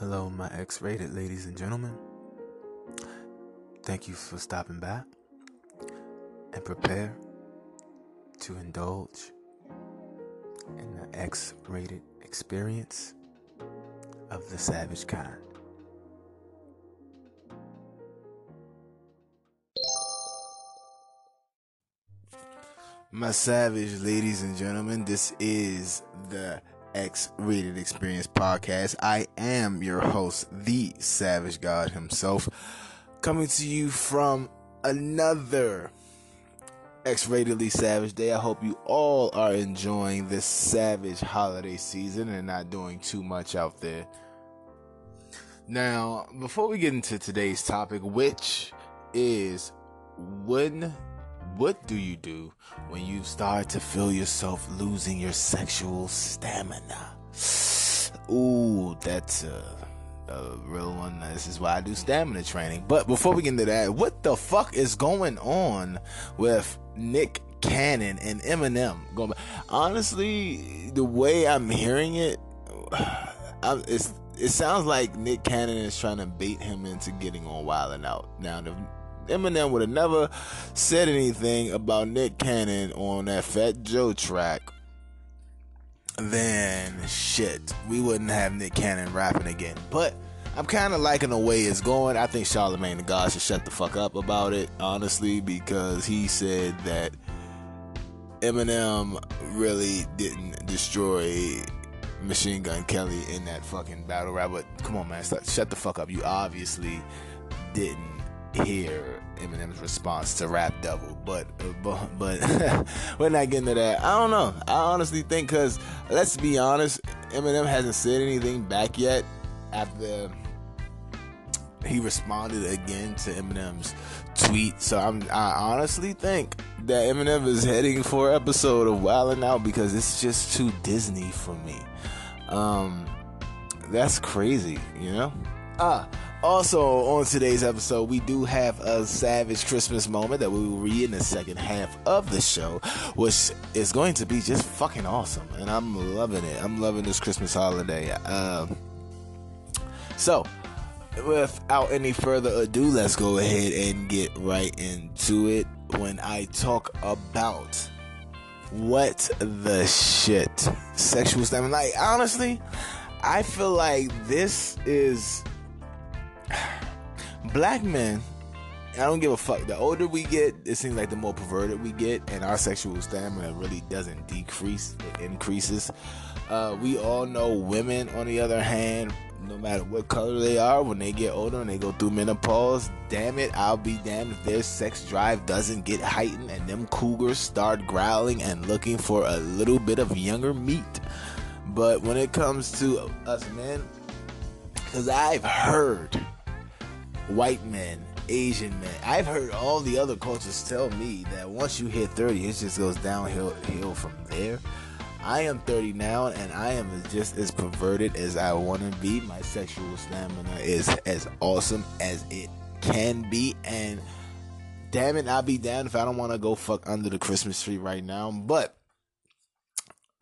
Hello, my X rated ladies and gentlemen. Thank you for stopping by and prepare to indulge in the X rated experience of the savage kind. My savage ladies and gentlemen, this is the X Rated Experience podcast. I am your host, the Savage God himself, coming to you from another X Ratedly Savage Day. I hope you all are enjoying this savage holiday season and not doing too much out there. Now, before we get into today's topic, which is when what do you do when you start to feel yourself losing your sexual stamina? Ooh, that's a, a real one. This is why I do stamina training. But before we get into that, what the fuck is going on with Nick Cannon and Eminem? Going, honestly, the way I'm hearing it, I'm, it's it sounds like Nick Cannon is trying to bait him into getting on Wild 'N Out. Now, the Eminem would have never said anything about Nick Cannon on that Fat Joe track, then shit, we wouldn't have Nick Cannon rapping again. But I'm kind of liking the way it's going. I think Charlemagne the God should shut the fuck up about it, honestly, because he said that Eminem really didn't destroy Machine Gun Kelly in that fucking battle rap. But come on, man, shut the fuck up. You obviously didn't hear Eminem's response to Rap Devil, but but, but we're not getting to that. I don't know. I honestly think because let's be honest, Eminem hasn't said anything back yet after he responded again to Eminem's tweet. So I'm I honestly think that Eminem is heading for episode of Wild 'N Out because it's just too Disney for me. Um, that's crazy, you know. Ah, also, on today's episode, we do have a savage Christmas moment that we will read in the second half of the show, which is going to be just fucking awesome. And I'm loving it. I'm loving this Christmas holiday. Um, so, without any further ado, let's go ahead and get right into it when I talk about what the shit sexual stamina. Like, honestly, I feel like this is black men I don't give a fuck. The older we get, it seems like the more perverted we get, and our sexual stamina really doesn't decrease; it increases. Uh, we all know women, on the other hand, no matter what color they are, when they get older and they go through menopause, damn it, I'll be damned if their sex drive doesn't get heightened and them cougars start growling and looking for a little bit of younger meat. But when it comes to us men, because I've heard white men, Asian men, I've heard all the other cultures tell me that once you hit 30, it just goes downhill hill from there. I am 30 now and I am just as perverted as I want to be. My sexual stamina is as awesome as it can be. And damn it, I'll be damned if I don't want to go fuck under the Christmas tree right now. But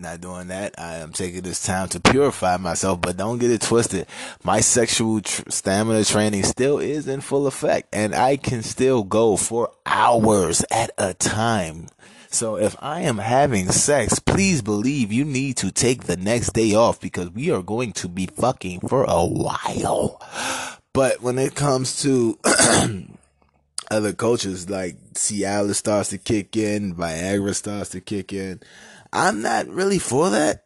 not doing that. I am taking this time to purify myself, but don't get it twisted. My sexual tr- stamina training still is in full effect, and I can still go for hours at a time. So if I am having sex, please believe you need to take the next day off because we are going to be fucking for a while. But when it comes to other cultures, like Cialis starts to kick in, Viagra starts to kick in, I'm not really for that.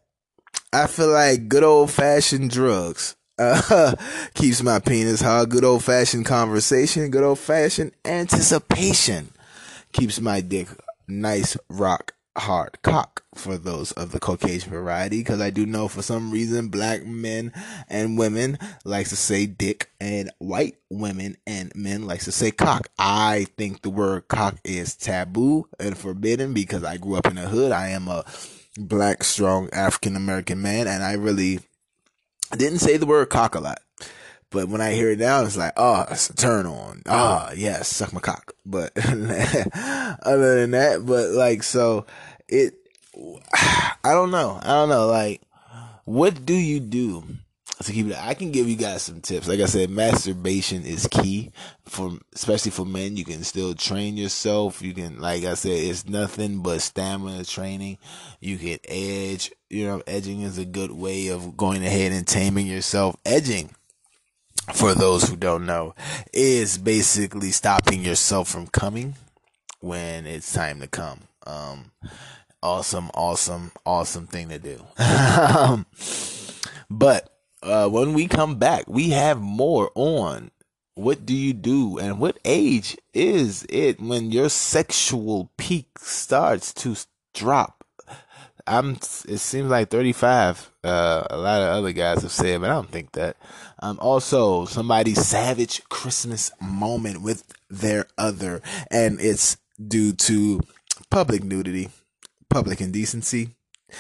I feel like good old fashioned drugs uh, keeps my penis hard. Good old fashioned conversation, good old fashioned anticipation keeps my dick nice, rock hard cock for those of the Caucasian variety because I do know for some reason black men and women likes to say dick and white women and men likes to say cock. I think the word cock is taboo and forbidden because I grew up in the hood. I am a black, strong African American man and I really didn't say the word cock a lot. But when I hear it now, it's like, oh, it's a turn on. Ah, oh, yes, suck my cock. But other than that, but like, so it, I don't know. I don't know. Like, what do you do to keep it. I can give you guys some tips. Like I said, masturbation is key for, especially for men. You can still train yourself. You can, like I said, it's nothing but stamina training. You can edge. You know, edging is a good way of going ahead and taming yourself. Edging, for those who don't know, is basically stopping yourself from coming when it's time to come. Um, awesome, awesome, awesome thing to do. but uh, when we come back, we have more on what do you do and what age is it when your sexual peak starts to drop. I'm. It seems like 35. Uh, a lot of other guys have said, but I don't think that. Um, also, somebody's savage Christmas moment with their other, and it's due to public nudity, public indecency,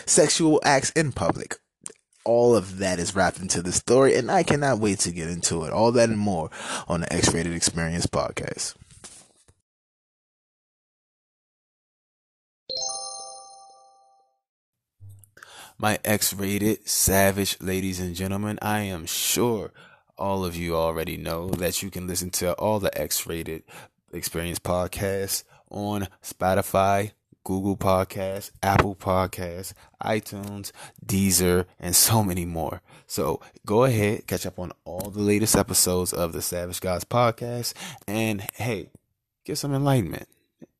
sexual acts in public all of that is wrapped into the story, and I cannot wait to get into it. All that and more on the X Rated Experience podcast. My X rated savage ladies and gentlemen, I am sure all of you already know that you can listen to all the X rated experience podcasts on Spotify, Google Podcasts, Apple Podcasts, iTunes, Deezer, and so many more. So go ahead, catch up on all the latest episodes of the Savage Gods podcast, and hey, get some enlightenment.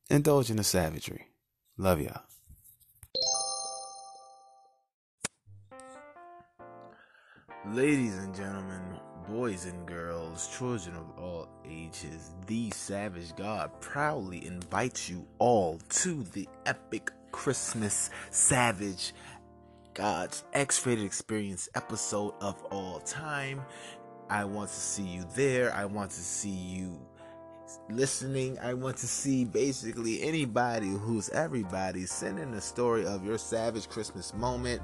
Indulge in the savagery. Love y'all. Ladies and gentlemen, boys and girls, children of all ages, the Savage God proudly invites you all to the epic Christmas Savage God's X rated experience episode of all time. I want to see you there. I want to see you listening. I want to see basically anybody who's everybody send in a story of your savage Christmas moment.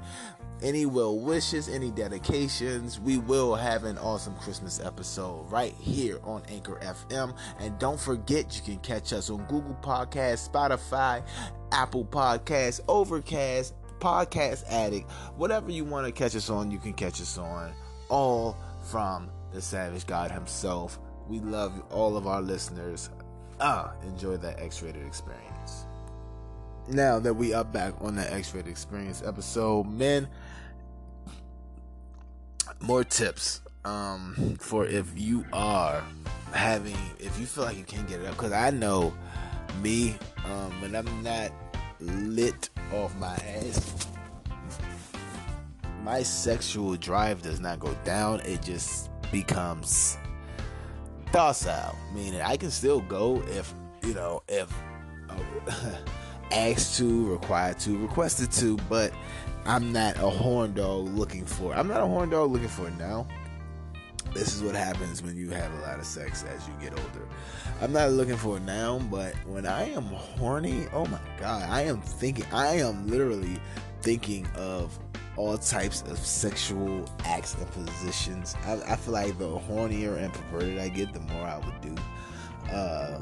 Any well wishes, any dedications. We will have an awesome Christmas episode right here on Anchor FM. And don't forget, you can catch us on Google Podcasts, Spotify, Apple Podcasts, Overcast, Podcast Addict. Whatever you want to catch us on, you can catch us on. All from the Savage God himself we love all of our listeners. Ah, enjoy that X-rated experience. Now that we are back on the X-rated experience episode, men, more tips um, for if you are having, if you feel like you can't get it up, because I know me um, when I'm not lit off my ass, my sexual drive does not go down. It just becomes docile, meaning I can still go if you know if uh, asked to, required to, requested to, but I'm not a horn dog looking for. I'm not a horn dog looking for now. This is what happens when you have a lot of sex as you get older. I'm not looking for it now, but when I am horny, oh my god, I am thinking, I am literally thinking of all types of sexual acts and positions. I, I, feel like the hornier and perverted I get, the more I would do. Uh,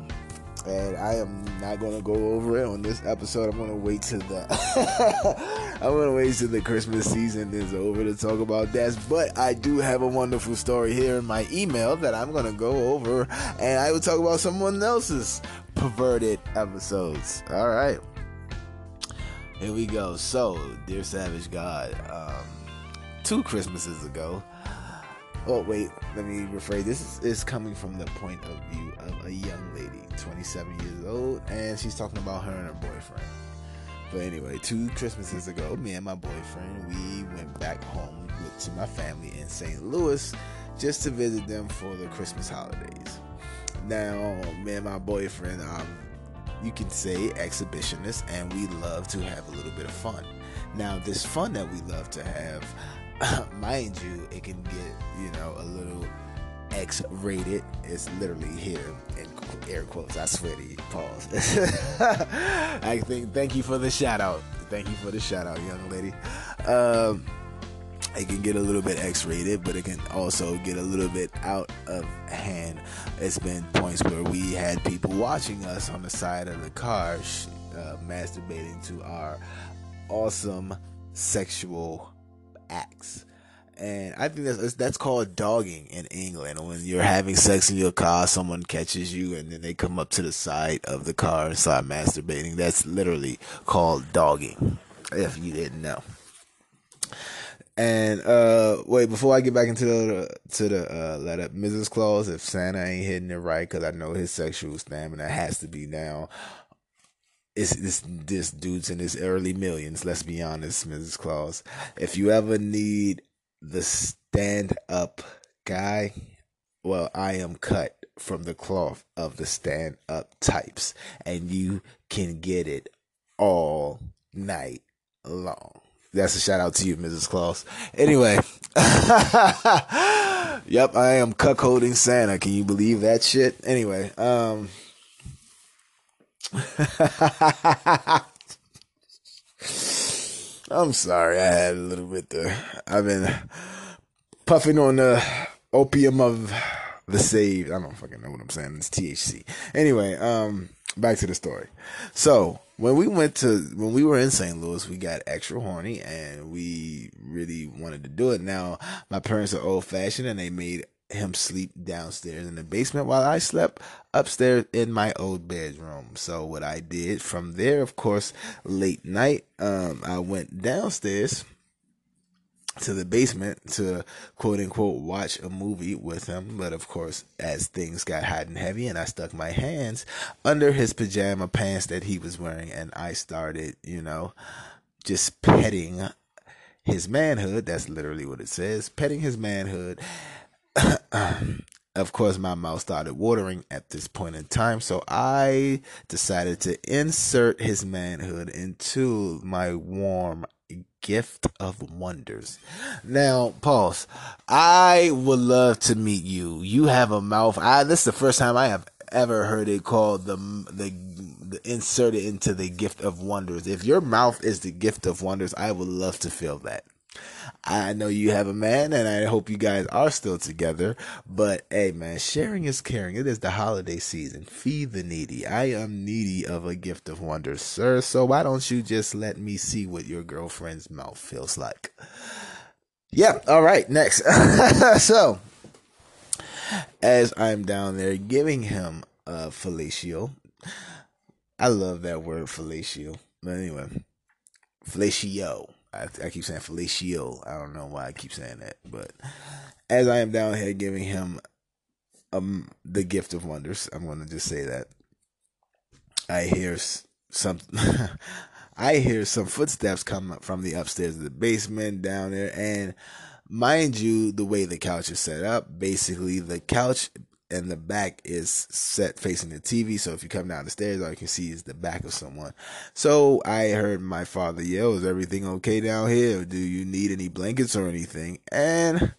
and I am not going to go over it on this episode. I'm going to wait till the I'm going to wait till the Christmas season is over to talk about that. But I do have a wonderful story here in my email that I'm going to go over, and I will talk about someone else's perverted episodes. All right. Here we go. So, dear Savage God, um, two Christmases ago. Oh wait, let me rephrase. This is, is coming from the point of view of a young lady, 27 years old, and she's talking about her and her boyfriend. But anyway, two Christmases ago, me and my boyfriend, we went back home with, to my family in St. Louis just to visit them for the Christmas holidays. Now, me and my boyfriend, um, you can say exhibitionist, and we love to have a little bit of fun. Now, this fun that we love to have, mind you, it can get, you know, a little X rated. It's literally here in air quotes. I swear to you. Pause. I think, thank you for the shout out. Thank you for the shout out, young lady. Um, it can get a little bit X-rated, but it can also get a little bit out of hand. It's been points where we had people watching us on the side of the car, uh, masturbating to our awesome sexual acts. And I think that's that's called dogging in England. When you're having sex in your car, someone catches you, and then they come up to the side of the car and start masturbating. That's literally called dogging. If you didn't know. And uh wait, before I get back into the to the uh letter, Mrs. Claus, if Santa ain't hitting it right, because I know his sexual stamina has to be down. It's this this dude's in his early millions. Let's be honest, Mrs. Claus. If you ever need the stand up guy, well, I am cut from the cloth of the stand up types, and you can get it all night long. That's a shout out to you, Mrs. Claus. Anyway, yep, I am cuckolding Santa. Can you believe that shit? Anyway, um, I'm sorry, I had a little bit there. I've been puffing on the opium of the save. I don't fucking know what I'm saying. It's THC. Anyway, um, back to the story. So when we went to when we were in St. Louis, we got extra horny and we really wanted to do it. Now my parents are old fashioned and they made him sleep downstairs in the basement while I slept upstairs in my old bedroom. So what I did from there, of course, late night, um, I went downstairs to the basement to quote unquote watch a movie with him. But of course, as things got hot and heavy, and I stuck my hands under his pajama pants that he was wearing, and I started, you know, just petting his manhood. That's literally what it says petting his manhood. of course, my mouth started watering at this point in time, so I decided to insert his manhood into my warm gift of wonders. Now, pause. I would love to meet you. You have a mouth. I this is the first time I have ever heard it called the the, the inserted into the gift of wonders. If your mouth is the gift of wonders, I would love to feel that. I know you have a man and I hope you guys are still together. But hey, man, sharing is caring. It is the holiday season. Feed the needy. I am needy of a gift of wonder, sir. So why don't you just let me see what your girlfriend's mouth feels like? Yeah, all right, next. so, as I'm down there giving him a fellatio, I love that word fellatio. But anyway, fellatio I, I keep saying Felicio. I don't know why I keep saying that, but as I am down here giving him um the gift of wonders, I'm going to just say that I hear some I hear some footsteps come from the upstairs of the basement down there and mind you the way the couch is set up basically the couch and the back is set facing the TV. So if you come down the stairs, all you can see is the back of someone. So I heard my father yell, Is everything okay down here? Do you need any blankets or anything? And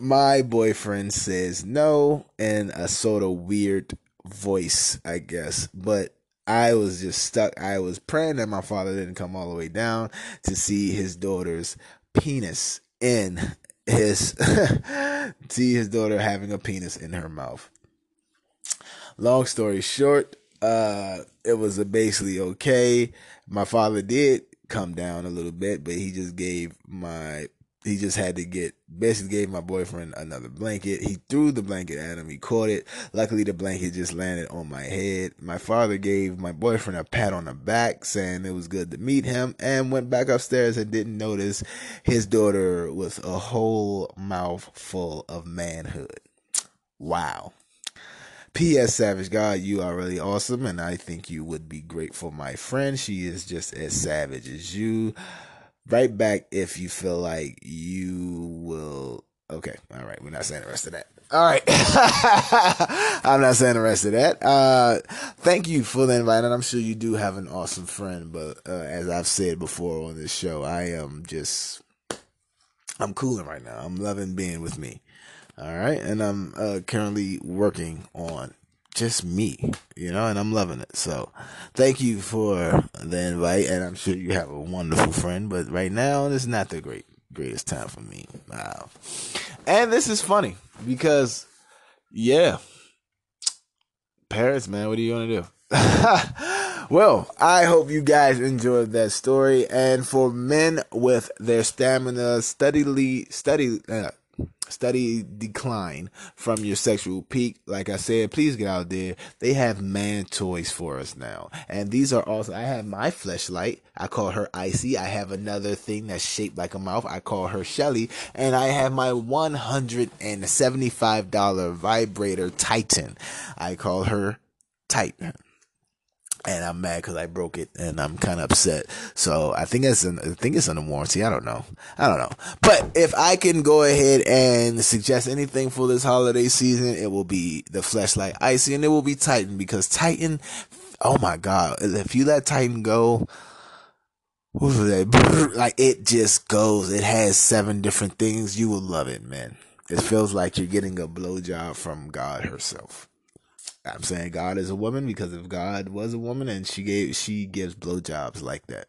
my boyfriend says no in a sort of weird voice, I guess. But I was just stuck. I was praying that my father didn't come all the way down to see his daughter's penis in his see his daughter having a penis in her mouth. Long story short, uh, it was basically okay. My father did come down a little bit, but he just gave my he just had to get basically gave my boyfriend another blanket. He threw the blanket at him. He caught it. Luckily, the blanket just landed on my head. My father gave my boyfriend a pat on the back, saying it was good to meet him, and went back upstairs and didn't notice his daughter with a whole mouth full of manhood. Wow. P.S. Savage God, you are really awesome, and I think you would be great for my friend. She is just as savage as you. Right back if you feel like you will. Okay, all right. We're not saying the rest of that. All right. I'm not saying the rest of that. Uh, thank you for the invite. And I'm sure you do have an awesome friend. But uh, as I've said before on this show, I am just, I'm cooling right now. I'm loving being with me. All right. And I'm uh, currently working on just me, you know, and I'm loving it. So thank you for the invite, and I'm sure you have a wonderful friend, but right now it's not the great greatest time for me. Wow. And this is funny because yeah. Paris, man, what are you gonna do? Well, I hope you guys enjoyed that story. And for men with their stamina steadily, steady, uh, steady decline from your sexual peak, like I said, please get out there. They have man toys for us now. And these are also, I have my fleshlight. I call her Icy. I have another thing that's shaped like a mouth. I call her Shelly. And I have my $175 vibrator Titan. I call her Titan and I'm mad because I broke it, and I'm kind of upset. So I think it's in, I think it's under warranty. I don't know. I don't know. But if I can go ahead and suggest anything for this holiday season, it will be the Fleshlight Icy, and it will be Titan because Titan. Oh my God! If you let Titan go. Like it just goes. It has seven different things. You will love it, man. It feels like you're getting a blowjob from God herself. I'm saying God is a woman because if God was a woman and she gave she gives blowjobs like that.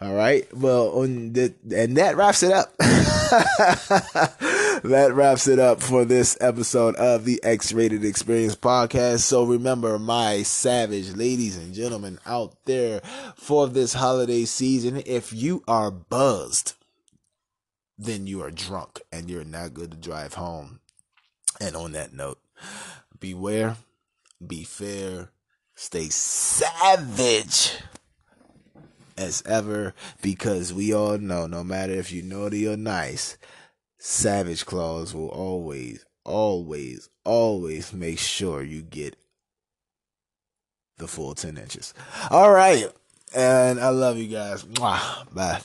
All right. Well, on the, and that wraps it up. that wraps it up for this episode of the X-Rated Experience podcast. So remember, my savage ladies and gentlemen out there, for this holiday season, if you are buzzed, then you are drunk and you're not good to drive home. And on that note, beware be fair, stay savage as ever because we all know no matter if you naughty or nice, Savage Claws will always, always, always make sure you get the full 10 inches. All right. And I love you guys. Bye.